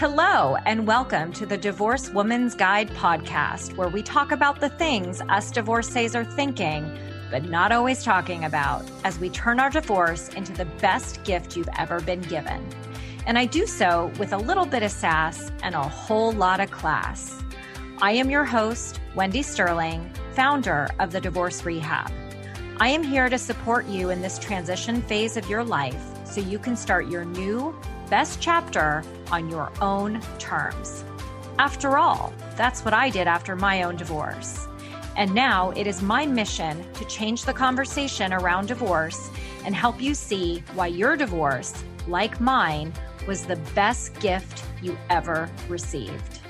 Hello, and welcome to the Divorce Woman's Guide podcast, where we talk about the things us divorcees are thinking, but not always talking about, as we turn our divorce into the best gift you've ever been given. And I do so with a little bit of sass and a whole lot of class. I am your host, Wendy Sterling, founder of the Divorce Rehab. I am here to support you in this transition phase of your life so you can start your new best chapter on your own terms. After all, that's what I did after my own divorce. And now it is my mission to change the conversation around divorce and help you see why your divorce, like mine, was the best gift you ever received.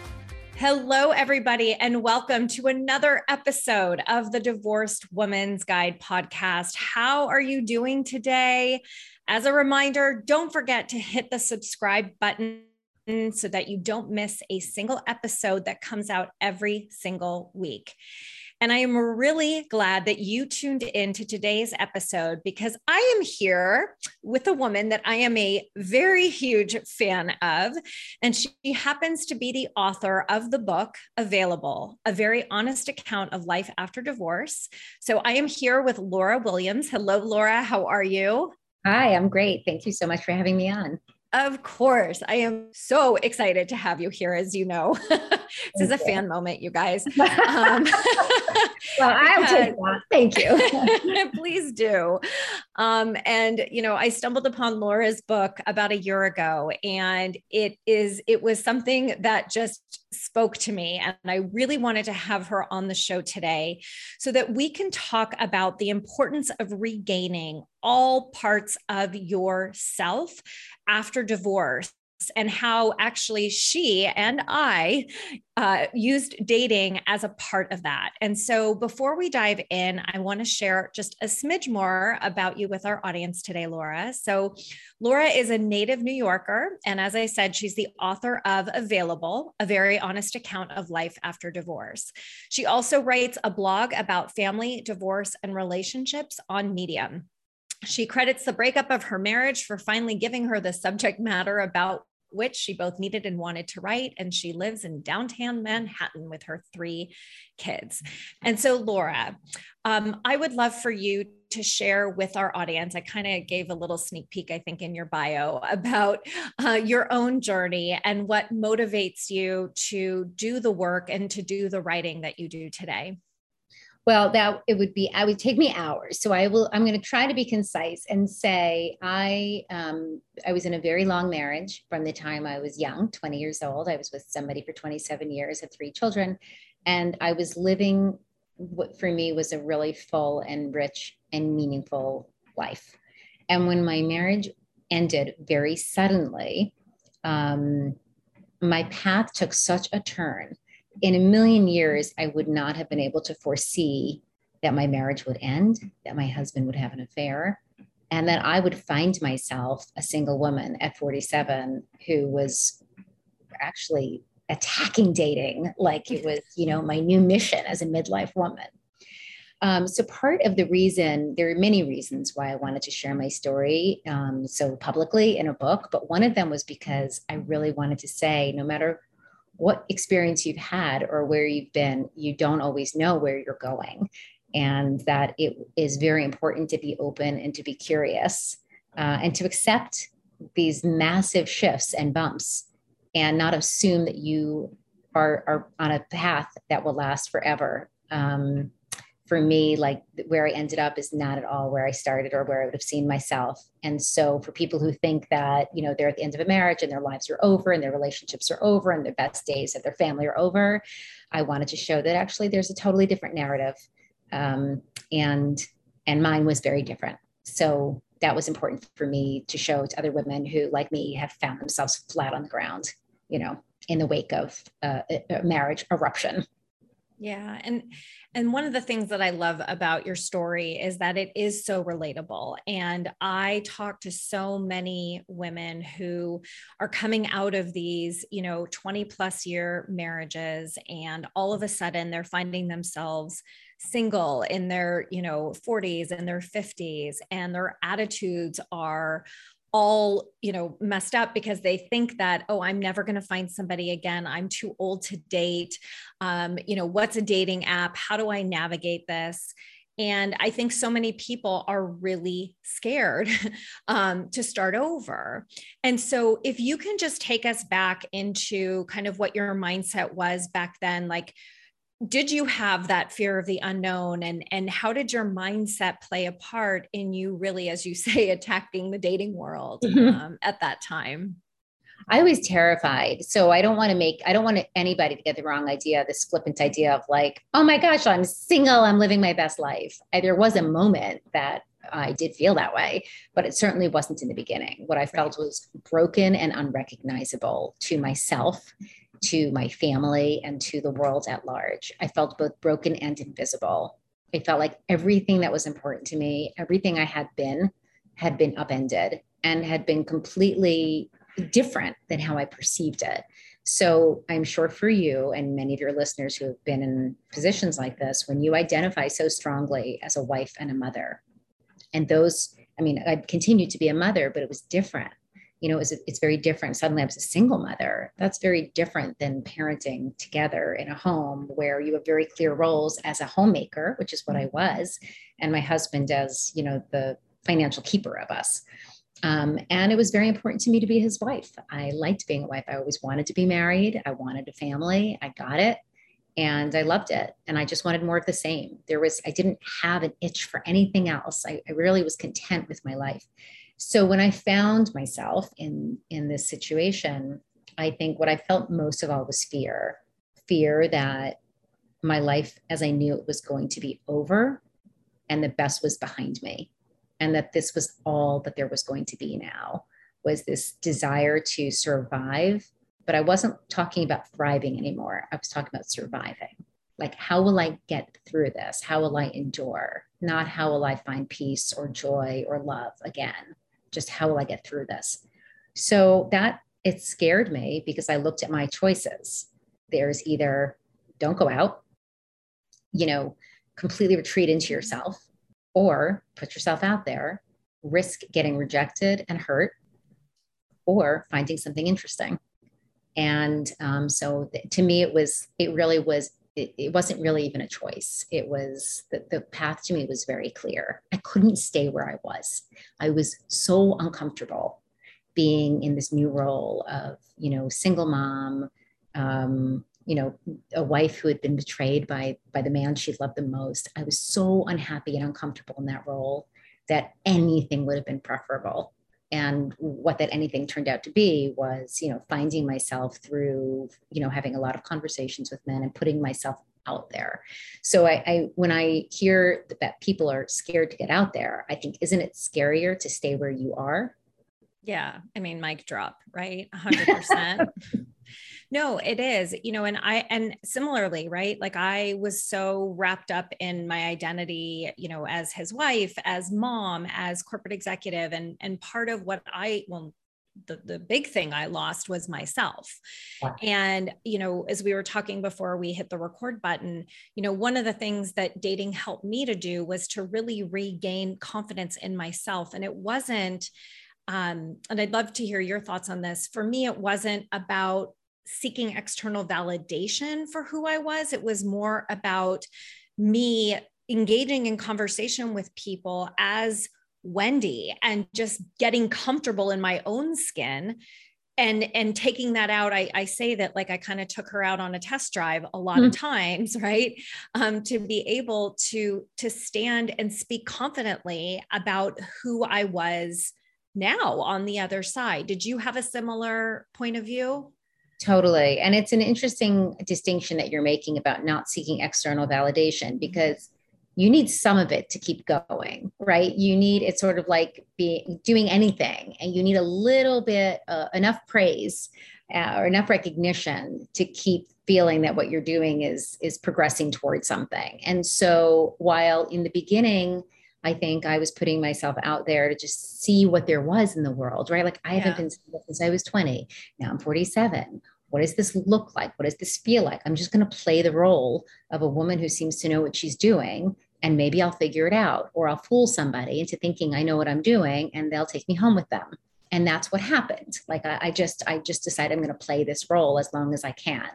Hello, everybody, and welcome to another episode of the Divorced Woman's Guide podcast. How are you doing today? As a reminder, don't forget to hit the subscribe button so that you don't miss a single episode that comes out every single week. And I am really glad that you tuned in to today's episode because I am here with a woman that I am a very huge fan of. And she happens to be the author of the book Available, a very honest account of life after divorce. So I am here with Laura Williams. Hello, Laura. How are you? Hi, I'm great. Thank you so much for having me on. Of course. I am so excited to have you here, as you know. this is a fan moment, you guys. Um, well, I'll take that. Thank you. please do. Um, and, you know, I stumbled upon Laura's book about a year ago, and it is, it was something that just spoke to me. And I really wanted to have her on the show today so that we can talk about the importance of regaining all parts of yourself after divorce and how actually she and I uh, used dating as a part of that. And so, before we dive in, I want to share just a smidge more about you with our audience today, Laura. So, Laura is a native New Yorker. And as I said, she's the author of Available, a very honest account of life after divorce. She also writes a blog about family, divorce, and relationships on Medium. She credits the breakup of her marriage for finally giving her the subject matter about which she both needed and wanted to write. And she lives in downtown Manhattan with her three kids. And so, Laura, um, I would love for you to share with our audience. I kind of gave a little sneak peek, I think, in your bio about uh, your own journey and what motivates you to do the work and to do the writing that you do today. Well, that it would be, I would take me hours. So I will, I'm going to try to be concise and say I, um, I was in a very long marriage from the time I was young, 20 years old. I was with somebody for 27 years, had three children, and I was living what for me was a really full and rich and meaningful life. And when my marriage ended very suddenly, um, my path took such a turn in a million years, I would not have been able to foresee that my marriage would end, that my husband would have an affair, and that I would find myself a single woman at 47 who was actually attacking dating like it was, you know, my new mission as a midlife woman. Um, so part of the reason, there are many reasons why I wanted to share my story um, so publicly in a book, but one of them was because I really wanted to say, no matter what experience you've had or where you've been, you don't always know where you're going. And that it is very important to be open and to be curious uh, and to accept these massive shifts and bumps and not assume that you are, are on a path that will last forever. Um, for me, like where I ended up is not at all where I started or where I would have seen myself. And so for people who think that, you know, they're at the end of a marriage and their lives are over and their relationships are over and their best days of their family are over, I wanted to show that actually there's a totally different narrative. Um, and and mine was very different. So that was important for me to show to other women who, like me, have found themselves flat on the ground, you know, in the wake of uh, a marriage eruption. Yeah. And and one of the things that I love about your story is that it is so relatable. And I talk to so many women who are coming out of these, you know, 20 plus year marriages and all of a sudden they're finding themselves single in their, you know, 40s and their 50s and their attitudes are all you know messed up because they think that oh i'm never going to find somebody again. I'm too old to date. Um, you know what's a dating app? How do i navigate this? And i think so many people are really scared um, to start over. And so if you can just take us back into kind of what your mindset was back then like did you have that fear of the unknown and and how did your mindset play a part in you really as you say attacking the dating world mm-hmm. um, at that time? I was terrified. So i don't want to make i don't want anybody to get the wrong idea this flippant idea of like oh my gosh i'm single i'm living my best life. I, there was a moment that I did feel that way, but it certainly wasn't in the beginning. What I felt was broken and unrecognizable to myself to my family and to the world at large. I felt both broken and invisible. I felt like everything that was important to me, everything I had been, had been upended and had been completely different than how I perceived it. So I'm sure for you and many of your listeners who have been in positions like this, when you identify so strongly as a wife and a mother, and those, I mean, I continued to be a mother, but it was different you know, it's, it's very different. Suddenly I was a single mother. That's very different than parenting together in a home where you have very clear roles as a homemaker, which is what I was, and my husband as, you know, the financial keeper of us. Um, and it was very important to me to be his wife. I liked being a wife. I always wanted to be married. I wanted a family. I got it and I loved it. And I just wanted more of the same. There was, I didn't have an itch for anything else. I, I really was content with my life. So when I found myself in in this situation, I think what I felt most of all was fear. Fear that my life as I knew it was going to be over and the best was behind me and that this was all that there was going to be now was this desire to survive but I wasn't talking about thriving anymore. I was talking about surviving. Like, how will I get through this? How will I endure? Not how will I find peace or joy or love again? Just how will I get through this? So that it scared me because I looked at my choices. There's either don't go out, you know, completely retreat into yourself, or put yourself out there, risk getting rejected and hurt, or finding something interesting. And um, so th- to me, it was, it really was it, it, wasn't really even a choice. It was the, the path to me was very clear. I couldn't stay where I was. I was so uncomfortable being in this new role of, you know, single mom, um, you know, a wife who had been betrayed by by the man she loved the most. I was so unhappy and uncomfortable in that role that anything would have been preferable and what that anything turned out to be was you know finding myself through you know having a lot of conversations with men and putting myself out there. So I, I when i hear that people are scared to get out there i think isn't it scarier to stay where you are? Yeah i mean mic drop right? 100% No, it is, you know, and I, and similarly, right? Like I was so wrapped up in my identity, you know, as his wife, as mom, as corporate executive. And, and part of what I, well, the, the big thing I lost was myself. Wow. And, you know, as we were talking before we hit the record button, you know, one of the things that dating helped me to do was to really regain confidence in myself. And it wasn't, um, and I'd love to hear your thoughts on this. For me, it wasn't about seeking external validation for who I was. It was more about me engaging in conversation with people as Wendy and just getting comfortable in my own skin and and taking that out I, I say that like I kind of took her out on a test drive a lot mm-hmm. of times right um, to be able to to stand and speak confidently about who I was now on the other side did you have a similar point of view Totally. And it's an interesting distinction that you're making about not seeking external validation because you need some of it to keep going, right? You need it's sort of like being doing anything and you need a little bit uh, enough praise uh, or enough recognition to keep feeling that what you're doing is is progressing towards something. And so while in the beginning I think I was putting myself out there to just see what there was in the world, right? Like I haven't been since I was 20. Now I'm 47. What does this look like? What does this feel like? I'm just going to play the role of a woman who seems to know what she's doing. And maybe I'll figure it out, or I'll fool somebody into thinking I know what I'm doing and they'll take me home with them. and that's what happened like I, I just i just decided i'm going to play this role as long as i can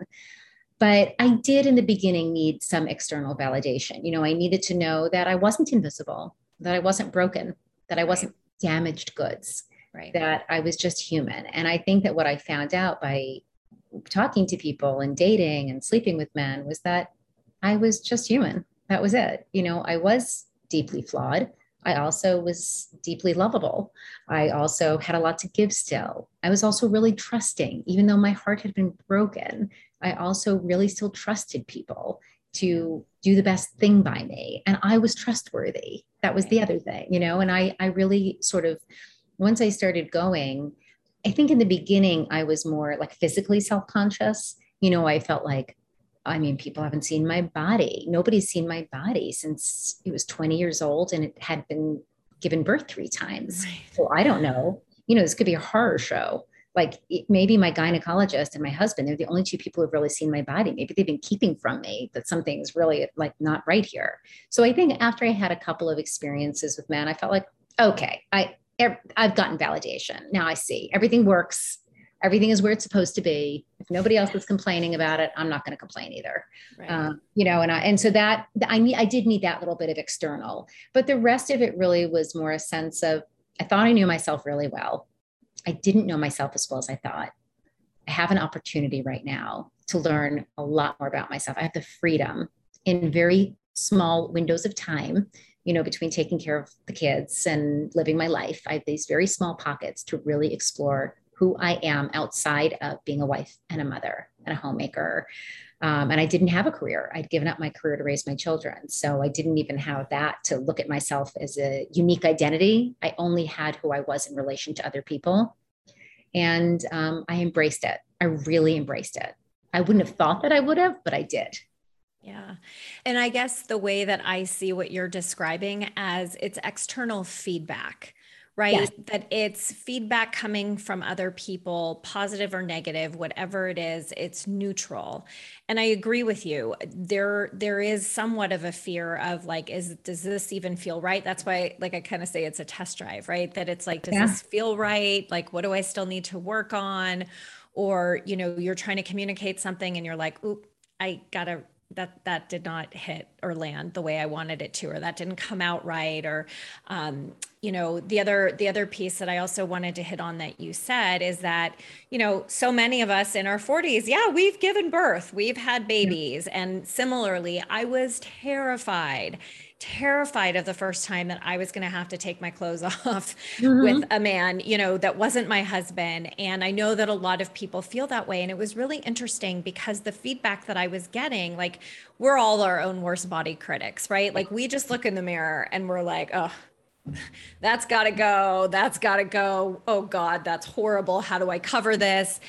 but i did in the beginning need some external validation you know i needed to know that i wasn't invisible that i wasn't broken that i wasn't damaged goods right that i was just human and i think that what i found out by talking to people and dating and sleeping with men was that i was just human that was it you know i was deeply flawed I also was deeply lovable. I also had a lot to give still. I was also really trusting, even though my heart had been broken. I also really still trusted people to do the best thing by me. And I was trustworthy. That was the other thing, you know, and I, I really sort of, once I started going, I think in the beginning, I was more like physically self conscious. You know, I felt like, I mean, people haven't seen my body. Nobody's seen my body since it was 20 years old and it had been given birth three times. Right. So I don't know. You know, this could be a horror show. Like maybe my gynecologist and my husband, they're the only two people who've really seen my body. Maybe they've been keeping from me that something's really like not right here. So I think after I had a couple of experiences with men, I felt like, okay, I, I've gotten validation. Now I see everything works everything is where it's supposed to be. If nobody else is complaining about it, I'm not going to complain either. Right. Um, you know, and I, and so that I need, I did need that little bit of external, but the rest of it really was more a sense of, I thought I knew myself really well. I didn't know myself as well as I thought. I have an opportunity right now to learn a lot more about myself. I have the freedom in very small windows of time you know, between taking care of the kids and living my life, I have these very small pockets to really explore who I am outside of being a wife and a mother and a homemaker. Um, and I didn't have a career. I'd given up my career to raise my children. So I didn't even have that to look at myself as a unique identity. I only had who I was in relation to other people. And um, I embraced it. I really embraced it. I wouldn't have thought that I would have, but I did. Yeah. And I guess the way that I see what you're describing as it's external feedback right? Yes. That it's feedback coming from other people, positive or negative, whatever it is, it's neutral. And I agree with you. There there is somewhat of a fear of like is does this even feel right? That's why like I kind of say it's a test drive, right? That it's like does yeah. this feel right? Like what do I still need to work on? Or, you know, you're trying to communicate something and you're like, "Oop, I got to that that did not hit or land the way I wanted it to, or that didn't come out right, or um, you know, the other the other piece that I also wanted to hit on that you said is that you know, so many of us in our 40s, yeah, we've given birth, we've had babies, and similarly, I was terrified terrified of the first time that I was going to have to take my clothes off mm-hmm. with a man, you know, that wasn't my husband. And I know that a lot of people feel that way. And it was really interesting because the feedback that I was getting, like, we're all our own worst body critics, right? Like, we just look in the mirror and we're like, oh, that's got to go. That's got to go. Oh, God, that's horrible. How do I cover this?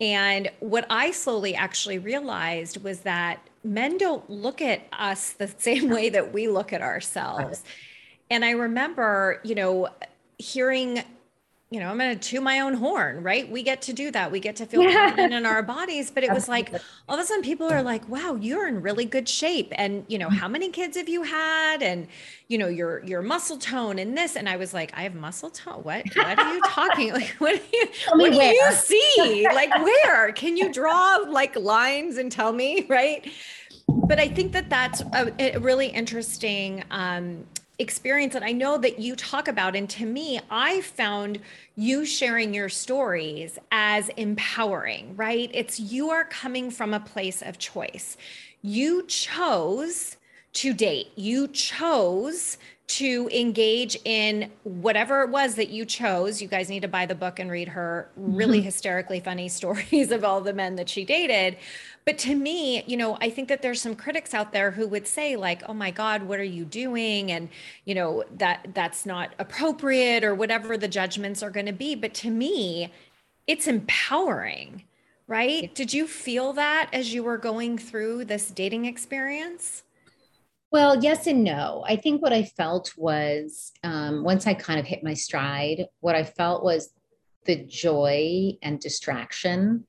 And what I slowly actually realized was that men don't look at us the same way that we look at ourselves. And I remember, you know, hearing you know, I'm going to chew my own horn, right? We get to do that. We get to feel confident in our bodies. But it was like all of a sudden people are like, wow, you're in really good shape. And, you know, how many kids have you had? And, you know, your your muscle tone and this. And I was like, I have muscle tone. What what are you talking? Like, what do you what do you see? Like where? Can you draw like lines and tell me? Right. But I think that that's a, a really interesting um experience that I know that you talk about. And to me, I found you sharing your stories as empowering, right? It's you are coming from a place of choice. You chose to date, you chose to engage in whatever it was that you chose. You guys need to buy the book and read her really mm-hmm. hysterically funny stories of all the men that she dated. But to me, you know, I think that there's some critics out there who would say like, "Oh my god, what are you doing?" and, you know, that that's not appropriate or whatever the judgments are going to be. But to me, it's empowering, right? Did you feel that as you were going through this dating experience? Well, yes and no. I think what I felt was um, once I kind of hit my stride, what I felt was the joy and distraction.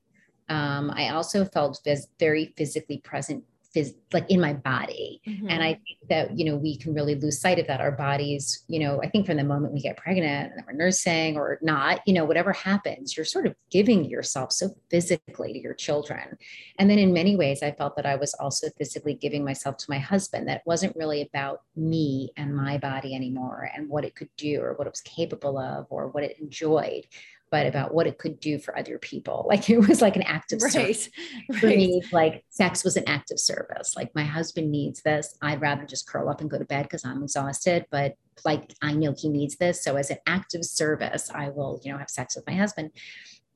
Um, I also felt vis- very physically present phys- like in my body. Mm-hmm. And I think that, you know, we can really lose sight of that. Our bodies, you know, I think from the moment we get pregnant and we're nursing or not, you know, whatever happens, you're sort of giving yourself so physically to your children. And then in many ways, I felt that I was also physically giving myself to my husband, that wasn't really about me and my body anymore and what it could do or what it was capable of or what it enjoyed but about what it could do for other people. Like it was like an act of right, service. Right. For me, like sex was an act of service. Like my husband needs this. I'd rather just curl up and go to bed because I'm exhausted, but like I know he needs this. So as an act of service, I will, you know, have sex with my husband.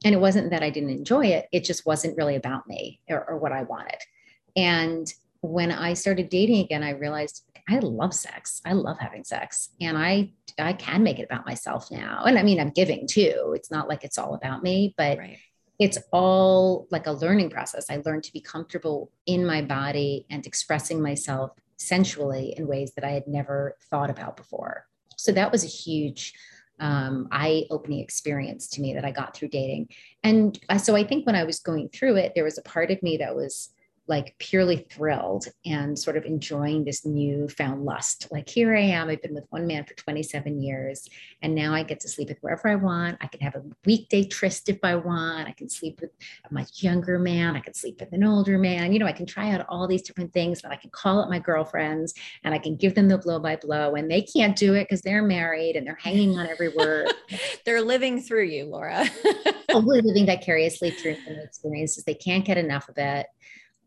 And it wasn't that I didn't enjoy it. It just wasn't really about me or, or what I wanted. And when I started dating again, I realized I love sex. I love having sex. And I I can make it about myself now. And I mean, I'm giving too. It's not like it's all about me, but right. it's all like a learning process. I learned to be comfortable in my body and expressing myself sensually in ways that I had never thought about before. So that was a huge um, eye opening experience to me that I got through dating. And so I think when I was going through it, there was a part of me that was like purely thrilled and sort of enjoying this newfound lust. Like, here I am, I've been with one man for 27 years, and now I get to sleep with wherever I want. I can have a weekday tryst if I want. I can sleep with a much younger man. I can sleep with an older man. You know, I can try out all these different things, and I can call up my girlfriends and I can give them the blow by blow, and they can't do it because they're married and they're hanging on every word. they're living through you, Laura. Hopefully, living vicariously through the experiences. They can't get enough of it.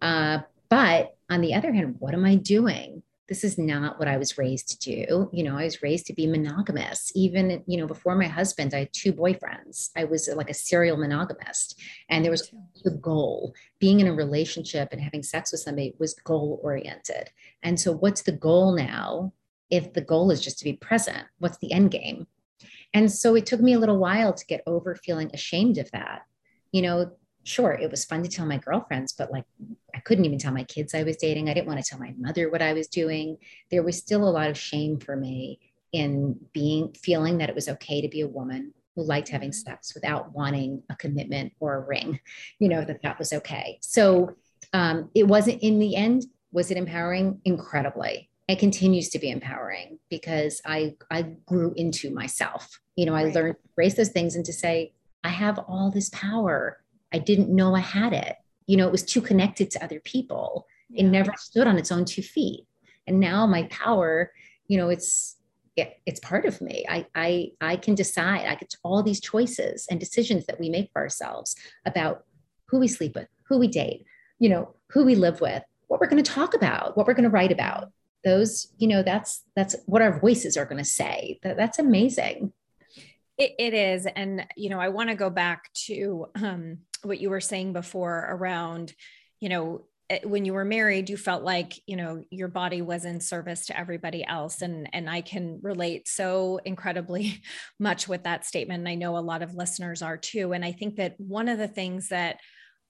Uh, but on the other hand, what am I doing? This is not what I was raised to do. You know, I was raised to be monogamous. Even, you know, before my husband, I had two boyfriends. I was like a serial monogamist. And there was the goal. Being in a relationship and having sex with somebody was goal oriented. And so, what's the goal now? If the goal is just to be present, what's the end game? And so, it took me a little while to get over feeling ashamed of that. You know, sure, it was fun to tell my girlfriends, but like I couldn't even tell my kids I was dating. I didn't want to tell my mother what I was doing. There was still a lot of shame for me in being feeling that it was okay to be a woman who liked having mm-hmm. sex without wanting a commitment or a ring, you know, that that was okay. So um, it wasn't in the end, was it empowering? Incredibly. It continues to be empowering because I I grew into myself. You know, I right. learned to embrace those things and to say, I have all this power I didn't know I had it. You know, it was too connected to other people. Yeah. It never stood on its own two feet. And now my power, you know, it's it, it's part of me. I I I can decide. I get all these choices and decisions that we make for ourselves about who we sleep with, who we date, you know, who we live with, what we're going to talk about, what we're going to write about. Those, you know, that's that's what our voices are going to say. That, that's amazing. It, it is, and you know, I want to go back to um, what you were saying before around, you know, eh, when you were married you felt like you know your body was in service to everybody else and and i can relate so incredibly much with that statement and i know a lot of listeners are too and i think that one of the things that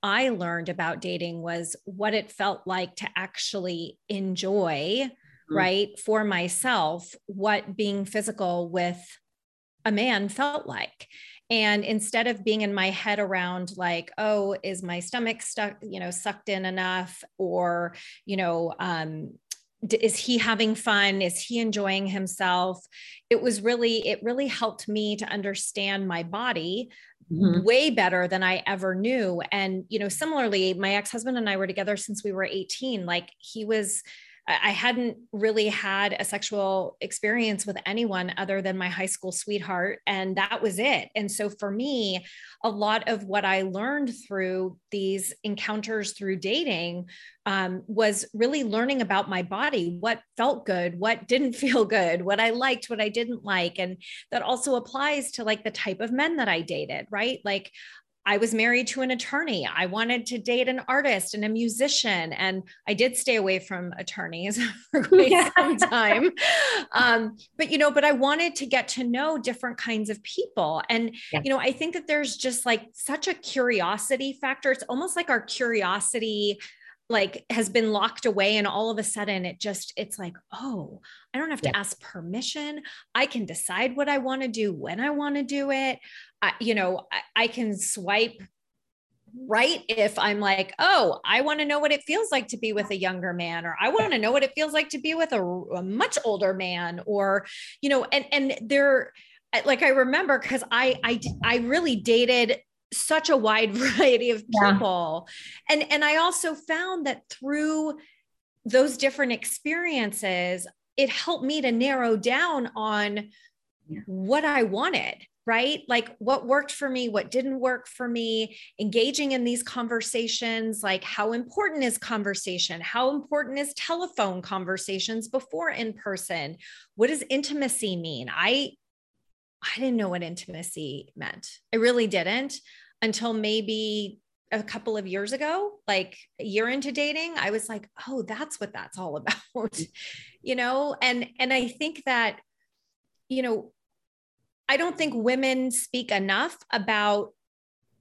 i learned about dating was what it felt like to actually enjoy mm-hmm. right for myself what being physical with a man felt like and instead of being in my head around like oh is my stomach stuck you know sucked in enough? Or you know um is he having fun? Is he enjoying himself? It was really it really helped me to understand my body mm-hmm. way better than i ever knew. And you know similarly my ex-husband and i were together since we were 18 like he was I hadn't really had a sexual experience with anyone other than my high school sweetheart. And that was it. And so for me, a lot of what I learned through these encounters through dating um, was really learning about my body, what felt good, what didn't feel good, what I liked, what I didn't like. And that also applies to like the type of men that I dated, right? Like I was married to an attorney. I wanted to date an artist and a musician, and I did stay away from attorneys for quite yeah. some time. Um, but you know, but I wanted to get to know different kinds of people, and yeah. you know, I think that there's just like such a curiosity factor. It's almost like our curiosity like has been locked away and all of a sudden it just it's like oh i don't have to yeah. ask permission. I can decide what i want to do when i want to do it. I, you know I, I can swipe right if I'm like, oh, I want to know what it feels like to be with a younger man, or I want to know what it feels like to be with a, a much older man, or, you know, and, and there, like I remember because I, I, I really dated such a wide variety of people. Yeah. And, and I also found that through those different experiences, it helped me to narrow down on yeah. what I wanted right? Like what worked for me, what didn't work for me, engaging in these conversations, like how important is conversation? How important is telephone conversations before in person? What does intimacy mean? I I didn't know what intimacy meant. I really didn't until maybe a couple of years ago, like a year into dating, I was like, "Oh, that's what that's all about." you know, and and I think that you know, I don't think women speak enough about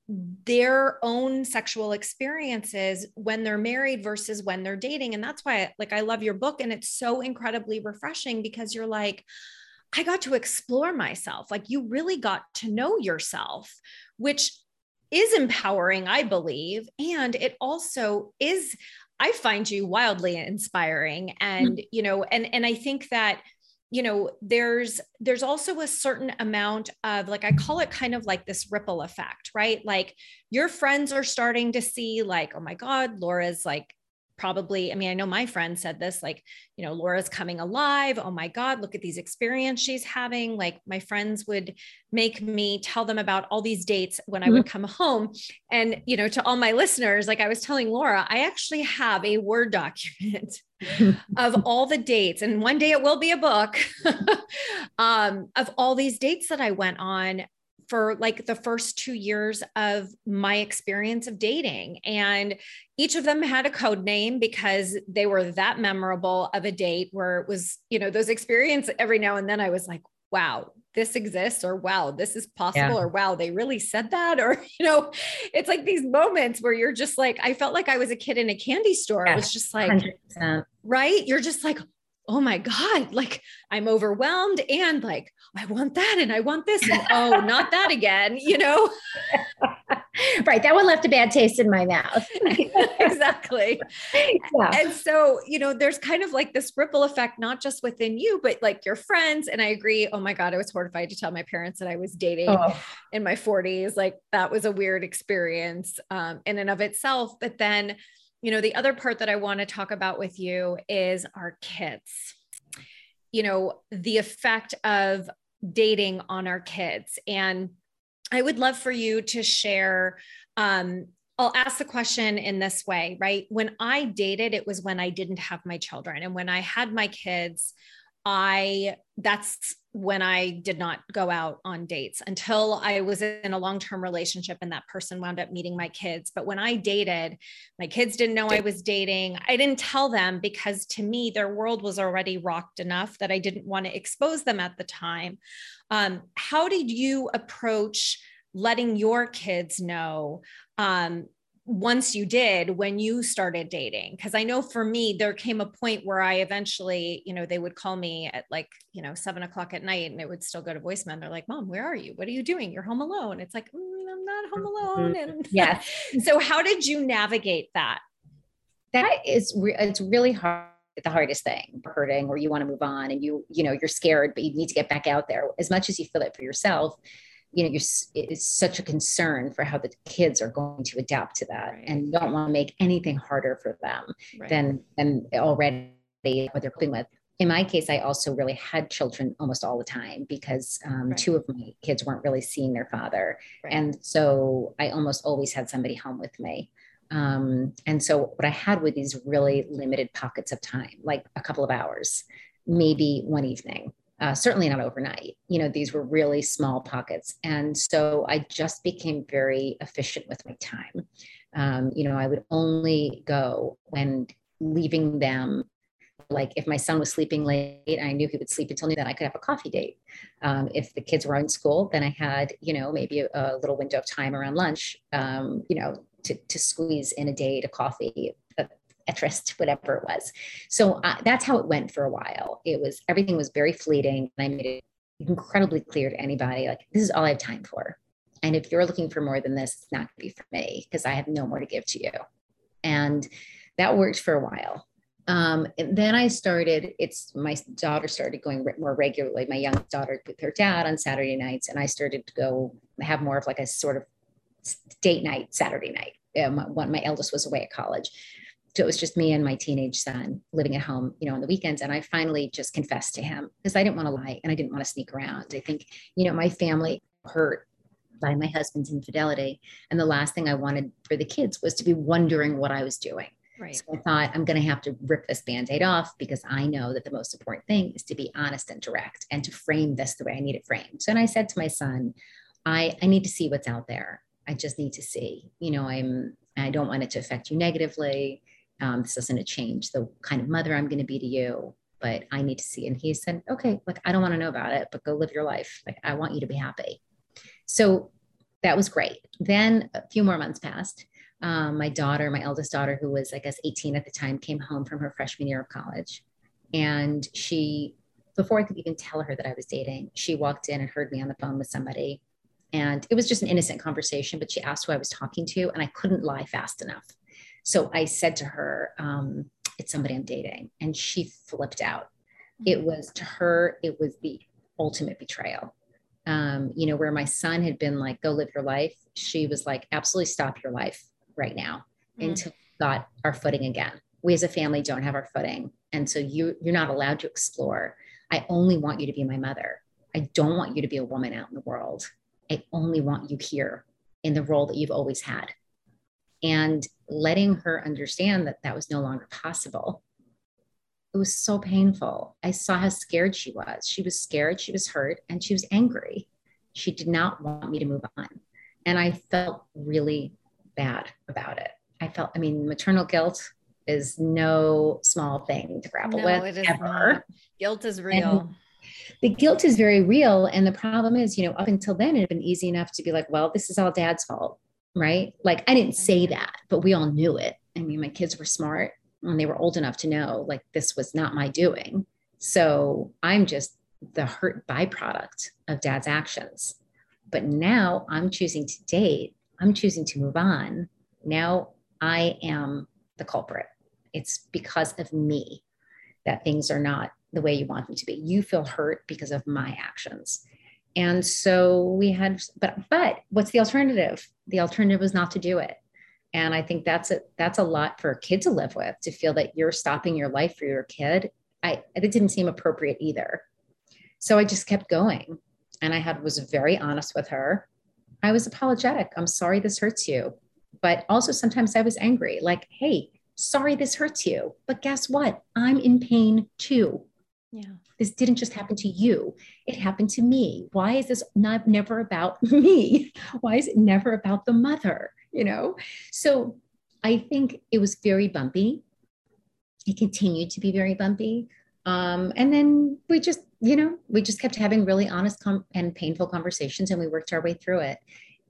their own sexual experiences when they're married versus when they're dating and that's why like I love your book and it's so incredibly refreshing because you're like I got to explore myself like you really got to know yourself which is empowering I believe and it also is I find you wildly inspiring and mm-hmm. you know and and I think that you know there's there's also a certain amount of like i call it kind of like this ripple effect right like your friends are starting to see like oh my god laura's like probably i mean i know my friend said this like you know laura's coming alive. Oh my god look at these experience she's having. Like my friends would make me tell them about all these dates when i would mm-hmm. come home. And you know to all my listeners like i was telling laura i actually have a word document of all the dates. And one day it will be a book. Um, of all these dates that i went on for like the first two years of my experience of dating. And each of them had a code name because they were that memorable of a date where it was, you know, those experience every now and then I was like, wow, this exists, or wow, this is possible, yeah. or wow, they really said that. Or, you know, it's like these moments where you're just like, I felt like I was a kid in a candy store. Yeah, it was just like, 100%. right? You're just like, oh my God, like I'm overwhelmed and like, I want that and I want this. And oh, not that again, you know? right. That one left a bad taste in my mouth. exactly. Yeah. And so, you know, there's kind of like this ripple effect, not just within you, but like your friends. And I agree. Oh my God, I was horrified to tell my parents that I was dating oh. in my 40s. Like that was a weird experience um, in and of itself. But then, you know, the other part that I want to talk about with you is our kids. You know, the effect of dating on our kids. And I would love for you to share. Um, I'll ask the question in this way, right? When I dated, it was when I didn't have my children. And when I had my kids, I that's when I did not go out on dates until I was in a long term relationship and that person wound up meeting my kids. But when I dated, my kids didn't know I was dating. I didn't tell them because to me, their world was already rocked enough that I didn't want to expose them at the time. Um, how did you approach letting your kids know um, once you did when you started dating because i know for me there came a point where i eventually you know they would call me at like you know seven o'clock at night and it would still go to voicemail. They're like mom where are you? What are you doing? You're home alone. It's like mm, i'm not home alone. Mm-hmm. and yeah so how did you navigate that? That is re- it's really hard the hardest thing hurting or you want to move on and you you know you're scared but you need to get back out there. As much as you feel it for yourself you know, you're, it's such a concern for how the kids are going to adapt to that, right. and you don't want to make anything harder for them right. than than already what they're coping with. In my case, I also really had children almost all the time because um, right. two of my kids weren't really seeing their father, and so I almost always had somebody home with me. Um, and so what I had were these really limited pockets of time, like a couple of hours, maybe one evening uh, certainly not overnight. You know, these were really small pockets. And so I just became very efficient with my time. Um, you know, I would only go when leaving them. Like if my son was sleeping late, I knew he would sleep until noon, then I could have a coffee date. Um, if the kids were in school, then I had, you know, maybe a, a little window of time around lunch, um, you know, to, to squeeze in a date, a coffee, Etrist, whatever it was. So uh, that's how it went for a while. It was everything was very fleeting. And I made it incredibly clear to anybody like, this is all I have time for. And if you're looking for more than this, it's not going to be for me because I have no more to give to you. And that worked for a while. Um, and then I started, it's my daughter started going more regularly. My young daughter with her dad on Saturday nights, and I started to go have more of like a sort of date night Saturday night. Um, my eldest was away at college. So it was just me and my teenage son living at home, you know, on the weekends. And I finally just confessed to him because I didn't want to lie and I didn't want to sneak around. I think, you know, my family hurt by my husband's infidelity. And the last thing I wanted for the kids was to be wondering what I was doing. Right. So I thought I'm going to have to rip this band aid off because I know that the most important thing is to be honest and direct and to frame this the way I need it framed. So, and I said to my son, I, I need to see what's out there. I just need to see, you know, I'm, I don't want it to affect you negatively. Um, this isn't a change the kind of mother I'm going to be to you, but I need to see. And he said, okay, like, I don't want to know about it, but go live your life. Like, I want you to be happy. So that was great. Then a few more months passed. Um, my daughter, my eldest daughter, who was, I guess, 18 at the time, came home from her freshman year of college. And she, before I could even tell her that I was dating, she walked in and heard me on the phone with somebody and it was just an innocent conversation, but she asked who I was talking to, and I couldn't lie fast enough. So I said to her, um, It's somebody I'm dating. And she flipped out. It mm-hmm. was to her, it was the ultimate betrayal. Um, you know, where my son had been like, Go live your life. She was like, Absolutely stop your life right now mm. until we got our footing again. We as a family don't have our footing. And so you, you're not allowed to explore. I only want you to be my mother. I don't want you to be a woman out in the world. I only want you here in the role that you've always had. And letting her understand that that was no longer possible. It was so painful. I saw how scared she was. She was scared, she was hurt, and she was angry. She did not want me to move on. And I felt really bad about it. I felt, I mean, maternal guilt is no small thing to grapple no, with. It is ever. Not. Guilt is real. And the guilt is very real. And the problem is, you know, up until then, it had been easy enough to be like, well, this is all dad's fault. Right. Like I didn't say mm-hmm. that, but we all knew it. I mean, my kids were smart and they were old enough to know like this was not my doing. So I'm just the hurt byproduct of dad's actions. But now I'm choosing to date, I'm choosing to move on. Now I am the culprit. It's because of me that things are not the way you want them to be. You feel hurt because of my actions. And so we had, but but what's the alternative? The alternative was not to do it. And I think that's a that's a lot for a kid to live with to feel that you're stopping your life for your kid. I it didn't seem appropriate either. So I just kept going. And I had was very honest with her. I was apologetic. I'm sorry this hurts you. But also sometimes I was angry, like, hey, sorry this hurts you. But guess what? I'm in pain too. Yeah. This didn't just happen to you. It happened to me. Why is this not never about me? Why is it never about the mother? You know? So I think it was very bumpy. It continued to be very bumpy. Um, and then we just, you know, we just kept having really honest com- and painful conversations and we worked our way through it.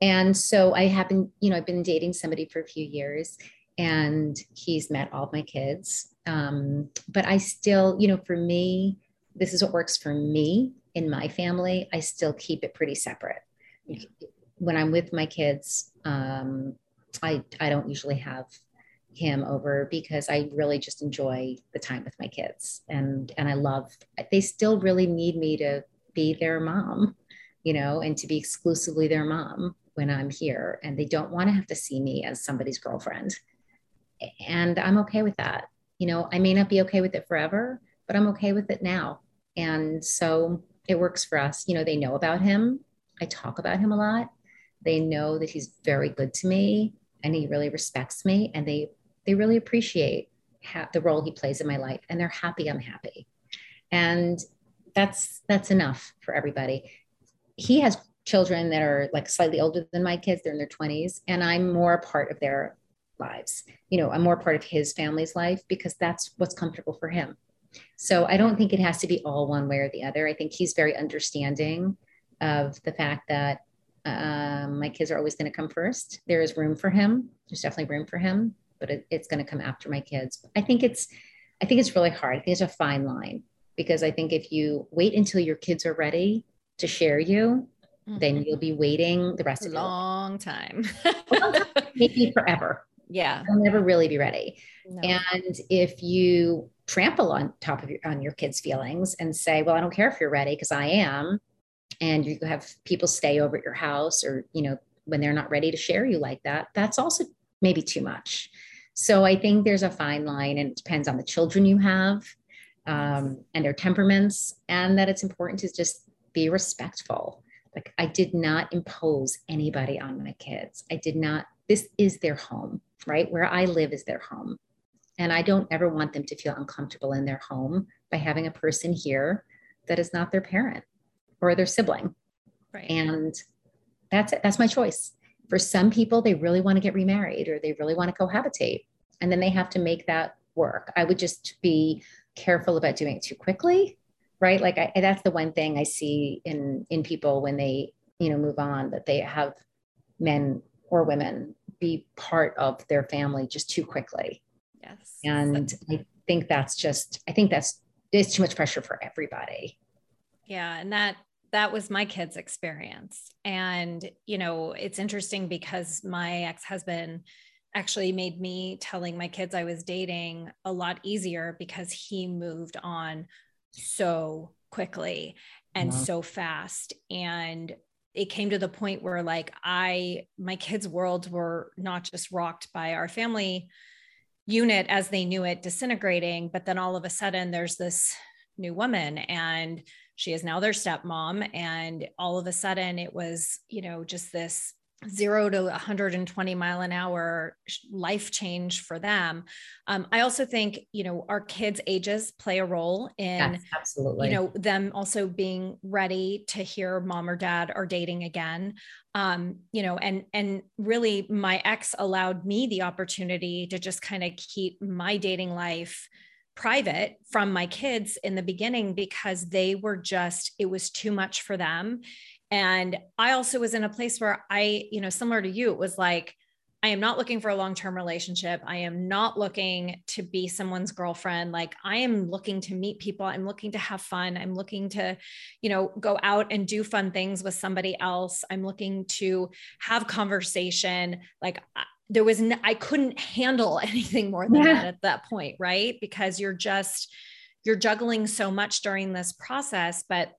And so I happen, you know, I've been dating somebody for a few years and he's met all my kids. Um, but I still, you know, for me, this is what works for me in my family. I still keep it pretty separate. When I'm with my kids, um, I I don't usually have him over because I really just enjoy the time with my kids and and I love. They still really need me to be their mom, you know, and to be exclusively their mom when I'm here, and they don't want to have to see me as somebody's girlfriend and I'm okay with that. You know, I may not be okay with it forever, but I'm okay with it now. And so it works for us. You know, they know about him. I talk about him a lot. They know that he's very good to me and he really respects me and they they really appreciate ha- the role he plays in my life and they're happy I'm happy. And that's that's enough for everybody. He has children that are like slightly older than my kids, they're in their 20s and I'm more a part of their lives. You know, I'm more part of his family's life because that's what's comfortable for him. So I don't think it has to be all one way or the other. I think he's very understanding of the fact that um, my kids are always going to come first. There is room for him. There's definitely room for him, but it, it's going to come after my kids. I think it's, I think it's really hard. I think it's a fine line because I think if you wait until your kids are ready to share you, mm-hmm. then you'll be waiting the rest a of long time. maybe forever. Yeah. You'll never really be ready. No. And if you trample on top of your on your kids' feelings and say, well, I don't care if you're ready because I am, and you have people stay over at your house or, you know, when they're not ready to share you like that, that's also maybe too much. So I think there's a fine line and it depends on the children you have um, and their temperaments, and that it's important to just be respectful. Like I did not impose anybody on my kids. I did not, this is their home, right? Where I live is their home. And I don't ever want them to feel uncomfortable in their home by having a person here that is not their parent or their sibling. Right. And that's it. That's my choice. For some people, they really want to get remarried or they really want to cohabitate. And then they have to make that work. I would just be careful about doing it too quickly. Right. Like I, that's the one thing I see in in people when they, you know, move on, that they have men or women be part of their family just too quickly. Yes. And I think that's just, I think that's it's too much pressure for everybody. Yeah. And that that was my kids experience and you know it's interesting because my ex-husband actually made me telling my kids i was dating a lot easier because he moved on so quickly and so fast and it came to the point where like i my kids worlds were not just rocked by our family unit as they knew it disintegrating but then all of a sudden there's this new woman and she is now their stepmom. And all of a sudden it was you know just this zero to 120 mile an hour life change for them. Um, i also think you know our kids ages play a role in yes, absolutely. you know them also being ready to hear mom or dad are dating again. Um, you know and and really my ex allowed me the opportunity to just kind of keep my dating life private from my kids in the beginning because they were just, it was too much for them. And I also was in a place where I, you know, similar to you, it was like, I am not looking for a long term relationship. I am not looking to be someone's girlfriend. Like, I am looking to meet people. I'm looking to have fun. I'm looking to, you know, go out and do fun things with somebody else. I'm looking to have conversation. Like, there was no, I couldn't handle anything more than yeah. that at that point, right? Because you're just you're juggling so much during this process, but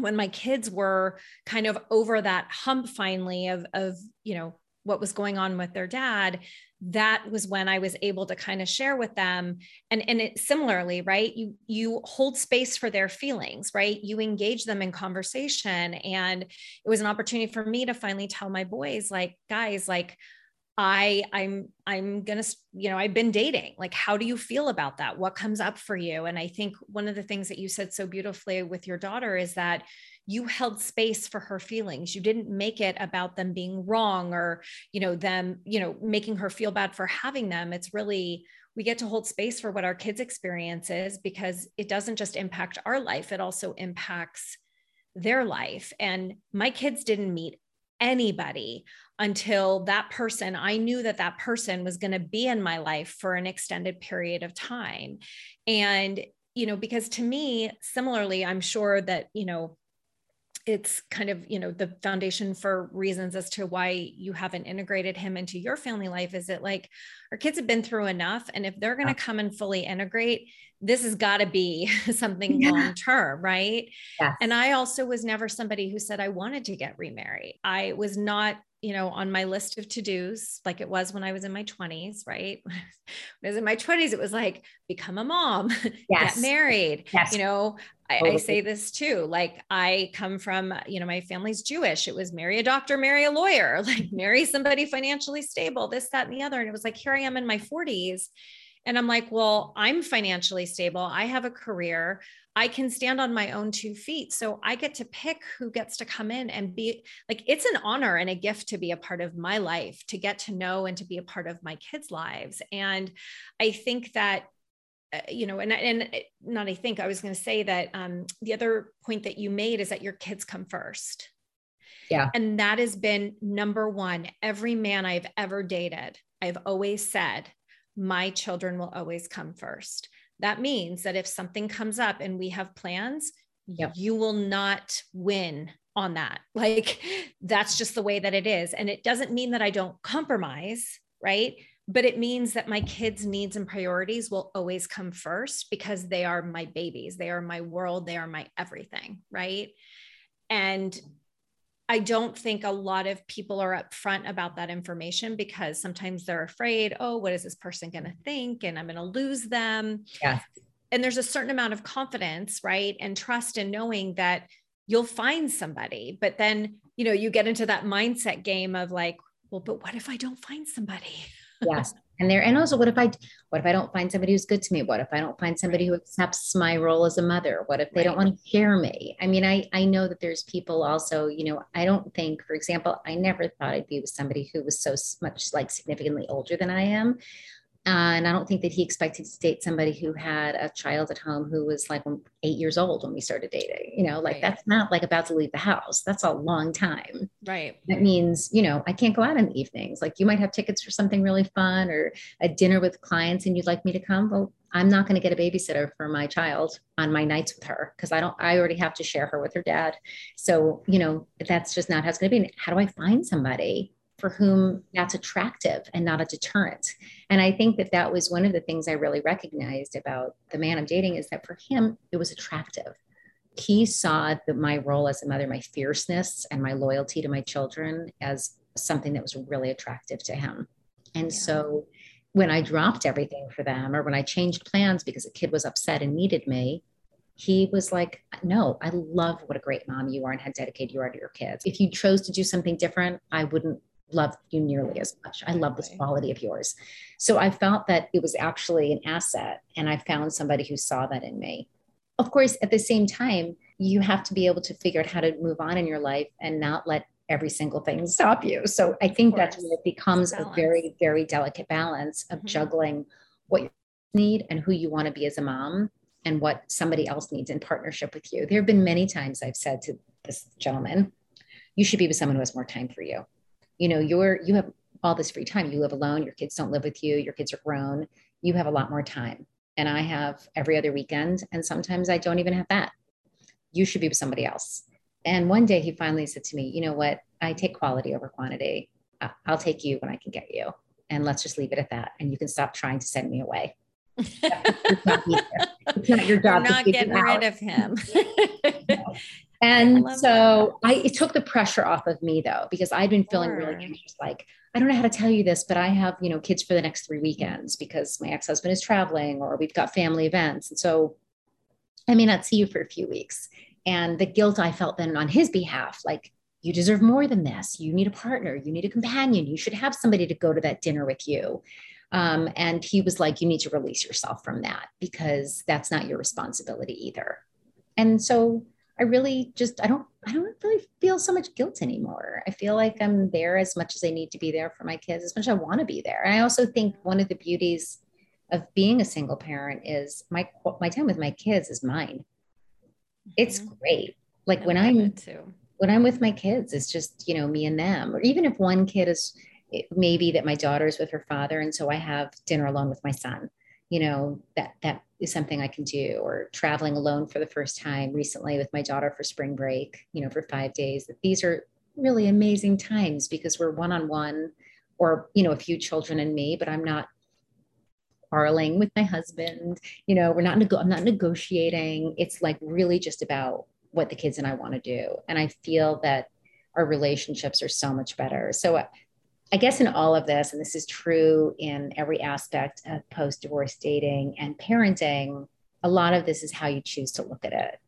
when my kids were kind of over that hump finally of of, you know, what was going on with their dad, that was when I was able to kind of share with them and and it similarly, right? You you hold space for their feelings, right? You engage them in conversation and it was an opportunity for me to finally tell my boys like, guys, like I I'm I'm going to you know I've been dating. Like how do you feel about that? What comes up for you? And I think one of the things that you said so beautifully with your daughter is that you held space for her feelings. You didn't make it about them being wrong or you know them you know making her feel bad for having them. It's really we get to hold space for what our kids experiences because it doesn't just impact our life it also impacts their life. And my kids didn't meet anybody until that person, I knew that that person was going to be in my life for an extended period of time. And, you know, because to me, similarly, I'm sure that, you know, it's kind of you know the foundation for reasons as to why you haven't integrated him into your family life is that like our kids have been through enough and if they're going to come and fully integrate this has got to be something yeah. long term right yes. and i also was never somebody who said i wanted to get remarried i was not you know, on my list of to dos, like it was when I was in my 20s, right? when I was in my 20s, it was like become a mom, yes. get married. Yes. You know, I, I, say this too. Like I come from, you know, my family's Jewish. It was marry a doctor, marry a lawyer, like mm-hmm. marry somebody financially stable, this, that, and the other. And it was like, here I am in my 40s. And I'm like, well, I'm financially stable. I have a career. I can stand on my own two feet. So I get to pick who gets to come in and be like, it's an honor and a gift to be a part of my life, to get to know and to be a part of my kids' lives. And I think that uh, you know, and and not I think I was going to say that um, the other point that you made is that your kids come first. Yeah. And that has been number one. Every man I've ever dated, I've always said, my children will always come first. That means that if something comes up and we have plans, yep. you will not win on that. Like that's just the way that it is. And it doesn't mean that I don't compromise, right? But it means that my kids' needs and priorities will always come first because they are my babies. They are my world. They are my everything, right? And I don't think a lot of people are upfront about that information because sometimes they're afraid, oh, what is this person going to think? And I'm going to lose them. Yeah. And there's a certain amount of confidence, right? And trust in knowing that you'll find somebody. But then, you know, you get into that mindset game of like, well, but what if I don't find somebody? yes and there and also what if i what if i don't find somebody who's good to me? What if i don't find somebody who accepts my role as a mother? What if they right. don't want to hear me? I mean i i know that there's people also you know i don't think for example i never thought i'd be with somebody who was so much like significantly older than i am uh, and I don't think that he expected to date somebody who had a child at home who was like eight years old when we started dating. You know, like right. that's not like about to leave the house. That's a long time. Right. That means, you know, I can't go out in the evenings. Like you might have tickets for something really fun or a dinner with clients and you'd like me to come. Well, I'm not going to get a babysitter for my child on my nights with her because I don't, I already have to share her with her dad. So, you know, that's just not how it's going to be. How do I find somebody for whom that's attractive and not a deterrent. And I think that that was one of the things I really recognized about the man I'm dating is that for him, it was attractive. He saw that my role as a mother, my fierceness and my loyalty to my children as something that was really attractive to him. And yeah. so when I dropped everything for them or when I changed plans because a kid was upset and needed me, he was like, No, I love what a great mom you are and how dedicated you are to your kids. If you chose to do something different, I wouldn't love you nearly as much. I love this quality of yours. So I felt that it was actually an asset. And I found somebody who saw that in me. Of course, at the same time, you have to be able to figure out how to move on in your life and not let every single thing stop you. So I think that's when it becomes a, very, very delicate balance of mm-hmm. juggling what you need and who you want to be as a mom and what somebody else needs in partnership with you. There have been many times I've said to this gentleman, you should be with someone who has more time for you you know you're you have all this free time. You live alone. Your kids don't live with you. Your kids are grown. You have a lot more time. And i have every other weekend and sometimes i don't even have that. You should be with somebody else. And one day he finally said to me you know what? I take quality over quantity. I'll take you when i can get you. And let's just leave it at that. And you can stop trying to send me away. It's, not your job. You're not getting rid of him And I so I it took the pressure off of me though, because I'd been feeling sure. really anxious, like, I don't know how to tell you this, but I have, you know, kids for the next three weekends because my ex-husband is traveling or we've got family events. And so I may not see you for a few weeks. And the guilt I felt then on his behalf, like, you deserve more than this. You need a partner, you need a companion, you should have somebody to go to that dinner with you. Um, and he was like, you need to release yourself from that because that's not your responsibility either. And so I really just I don't I don't really feel so much guilt anymore. I feel like I'm there as much as I need to be there for my kids, as much as I want to be there. And I also think one of the beauties of being a single parent is my my time with my kids is mine. It's mm-hmm. great. Like when I'm too. when I'm with my kids, it's just you know me and them. Or even if one kid is maybe that my daughter's with her father, and so I have dinner alone with my son. You know that that is something I can do, or traveling alone for the first time recently with my daughter for spring break, you know, for five days. That these are really amazing times because we're one on one, or, you know, a few children and me, but I'm not quarreling with my husband. You know, we're not, I'm not negotiating. It's like really just about what the kids and I want to do. And I feel that our relationships are so much better. So uh, I guess in all of this, and this is true in every aspect of post divorce dating and parenting, a lot of this is how you choose to look at it.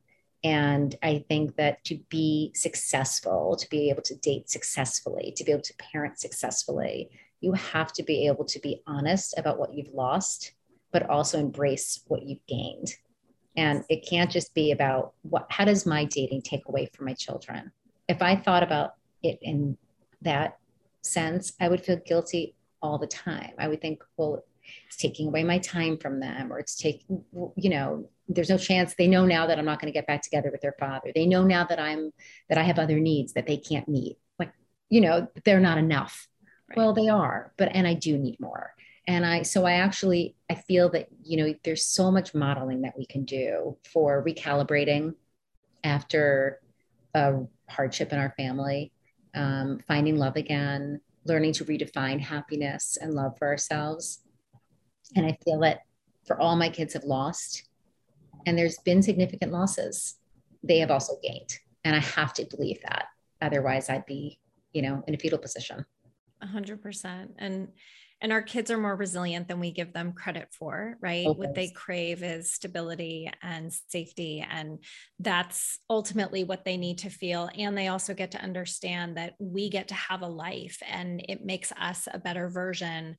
And I think that to be successful, to be able to date successfully, to be able to parent successfully, you have to be able to be honest about what you've lost, but also embrace what you've gained. And it can't just be about what, how does my dating take away from my children? If I thought about it in that sense, I would feel guilty all the time. I would think, well, it's taking away my time from them, or it's taking, you know, there's no chance they know now that I'm not going to get back together with their father. They know now that I'm, that I have other needs that they can't meet. Like, you know, they're not enough. Right. Well, they are, but, and I do need more. And I, so I actually, I feel that, you know, there's so much modeling that we can do for recalibrating after a hardship in our family, um, finding love again, learning to redefine happiness and love for ourselves. And I feel that for all my kids have lost, and there's been significant losses, they have also gained. And I have to believe that. Otherwise, I'd be, you know, in a fetal position. A hundred percent. And and our kids are more resilient than we give them credit for right? Okay. what they crave is stability and safety and that's ultimately what they need to feel. And they also get to understand that we get to have a life and it makes us a better version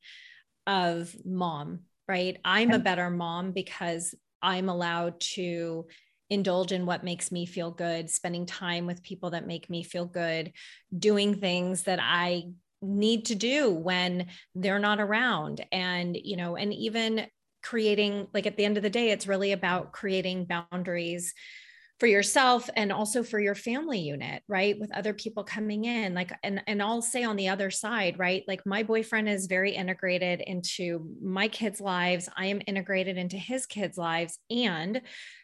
of mom right? I'm a better mom because i'm allowed to indulge in what makes me feel good, spending time with people that make me feel good, doing things that I need to do when they're not around. And you know and even creating like at the end of the day it's really about creating boundaries for yourself and also for your family unit right with other people coming in like and and I'll say on the other side right like my boyfriend is very integrated into my kids lives I am integrated into his kids lives and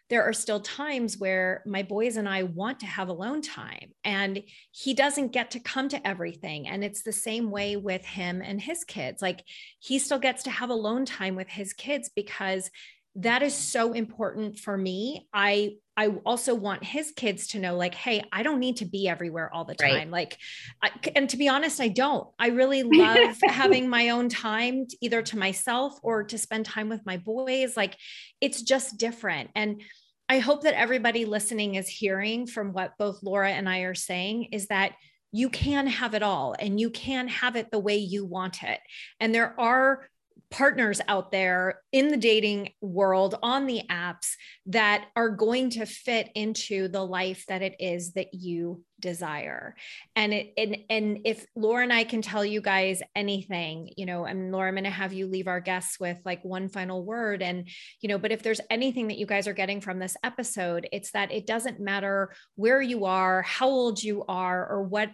there are still times where my boys and I want to have alone time and he doesn't get to come to everything. And it's the same way with him and his kids. Like he still gets to have alone time with his kids because that is so important for me. I I also want his kids to know like hey, I don't need to be everywhere all the time. Right. Like I, and to be honest, I don't. I really love having my own time to, either to myself or to spend time with my boys. Like it's just different. And I hope that everybody listening is hearing from what both Laura and I are saying is that you can have it all and you can have it the way you want it. And there are partners out there in the dating world on the apps that are going to fit into the life that it is that you desire. And it and, and if laura and i can tell you guys anything you know and laura i'm going to have you leave our guests with like one final word. And you know but if there's anything that you guys are getting from this episode it's that it doesn't matter where you are how old you are or what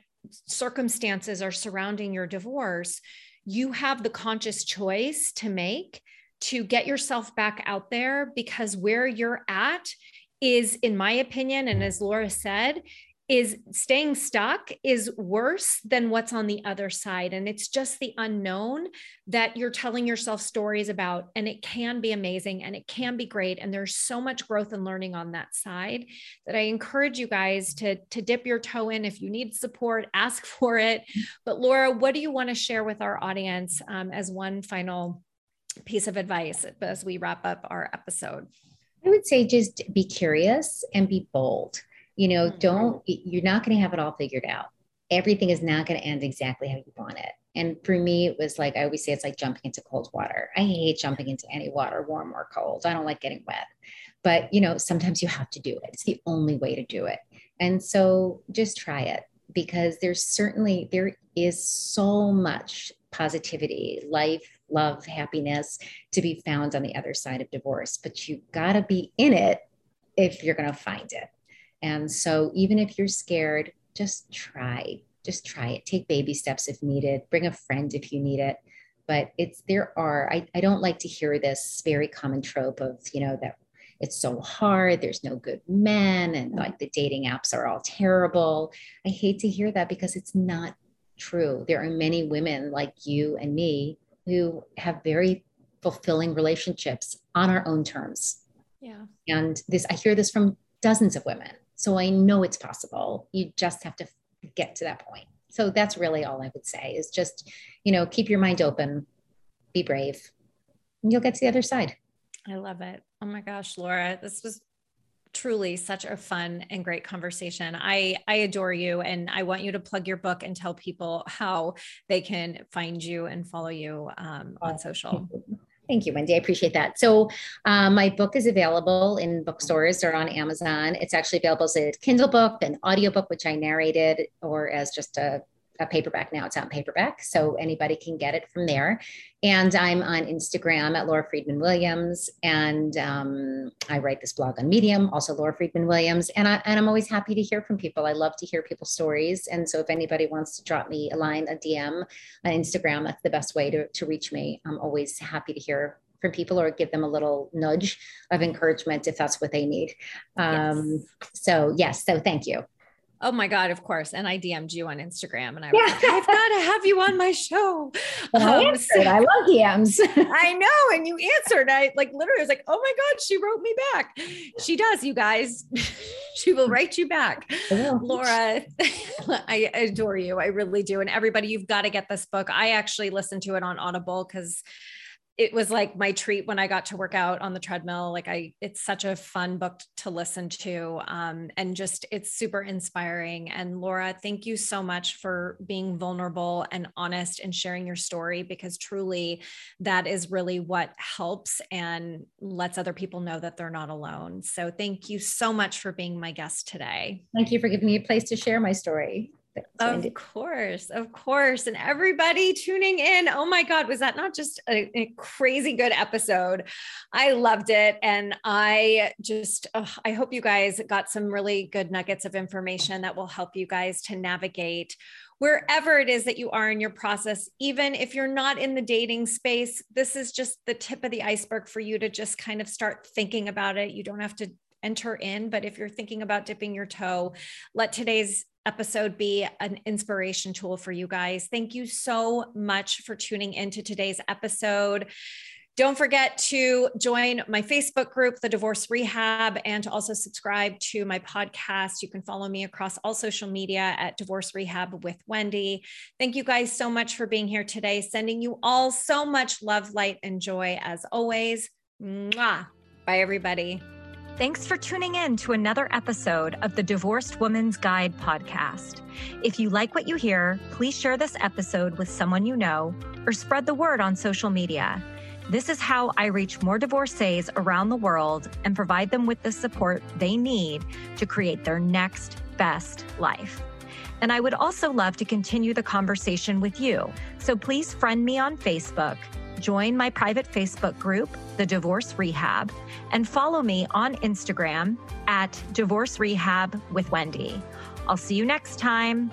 circumstances are surrounding your divorce you have the conscious choice to make to get yourself back out there because where you're at is, in my opinion, and as Laura said, is staying stuck is worse than what's on the other side. And it's just the unknown that you're telling yourself stories about. And it can be amazing and it can be great. And there's so much growth and learning on that side that I encourage you guys to, to dip your toe in. If you need support, ask for it. But Laura, what do you want to share with our audience um, as one final piece of advice as we wrap up our episode? I would say just be curious and be bold you know mm-hmm. don't you're not going to have it all figured out. Everything is not going to end exactly how you want it. And for me it was like i always say it's like jumping into cold water. I hate jumping into any water warm or cold. I don't like getting wet. But you know sometimes you have to do it. It's the only way to do it. And so just try it because there's certainly there is so much positivity life love happiness to be found on the other side of divorce but you got to be in it if you're going to find it and so, even if you're scared, just try, just try it. Take baby steps if needed, bring a friend if you need it. But it's there are, I, I don't like to hear this very common trope of, you know, that it's so hard, there's no good men, and like the dating apps are all terrible. I hate to hear that because it's not true. There are many women like you and me who have very fulfilling relationships on our own terms. Yeah. And this, I hear this from dozens of women. So I know it's possible. You just have to get to that point. So that's really all I would say is just, you know, keep your mind open, be brave, and you'll get to the other side. I love it. Oh my gosh, Laura, this was truly such a fun and great conversation. I I adore you and I want you to plug your book and tell people how they can find you and follow you um, on social. Thank you, Wendy. I appreciate that. So, um, my book is available in bookstores or on Amazon. It's actually available as a Kindle book, an audiobook, which I narrated, or as just a a paperback now. It's out in paperback, so anybody can get it from there. And I'm on Instagram at Laura Friedman Williams, and um, I write this blog on Medium, also Laura Friedman Williams. And I and I'm always happy to hear from people. I love to hear people's stories, and so if anybody wants to drop me a line, a DM on Instagram, that's the best way to to reach me. I'm always happy to hear from people or give them a little nudge of encouragement if that's what they need. Um, yes. So yes, so thank you. Oh my God, of course. And I DM'd you on Instagram and I was yeah. like, I've got to have you on my show. Um, I answered. I love DMs. I know. And you answered. I like literally was like, oh my God, she wrote me back. She does, you guys. she will write you back. Laura, I adore you. I really do. And everybody, you've got to get this book. I actually listened to it on Audible because it was like my treat when I got to work out on the treadmill. Like I, it's such a fun book to listen to. Um, and just, it's super inspiring. And Laura, thank you so much for being vulnerable and honest and sharing your story because truly that is really what helps and lets other people know that they're not alone. So thank you so much for being my guest today. Thank you for giving me a place to share my story. Of course, of course. And everybody tuning in. Oh my God, was that not just a, a crazy good episode? I loved it. And I just, oh, I hope you guys got some really good nuggets of information that will help you guys to navigate wherever it is that you are in your process, even if you're not in the dating space, this is just the tip of the iceberg for you to just kind of start thinking about it. You don't have to enter in, but if you're thinking about dipping your toe, let today's episode be an inspiration tool for you guys. Thank you so much for tuning into today's episode. Don't forget to join my Facebook group, The Divorce Rehab, and to also subscribe to my podcast. You can follow me across all social media at Divorce Rehab with Wendy. Thank you guys so much for being here today. Sending you all so much love, light, and joy as always. Mwah. Bye, everybody. Thanks for tuning in to another episode of the Divorced Woman's Guide podcast. If you like what you hear, please share this episode with someone you know or spread the word on social media. This is how I reach more divorcees around the world and provide them with the support they need to create their next best life. And I would also love to continue the conversation with you. So please friend me on Facebook join my private Facebook group, The Divorce Rehab, and follow me on Instagram at Divorce Rehab with Wendy. I'll see you next time.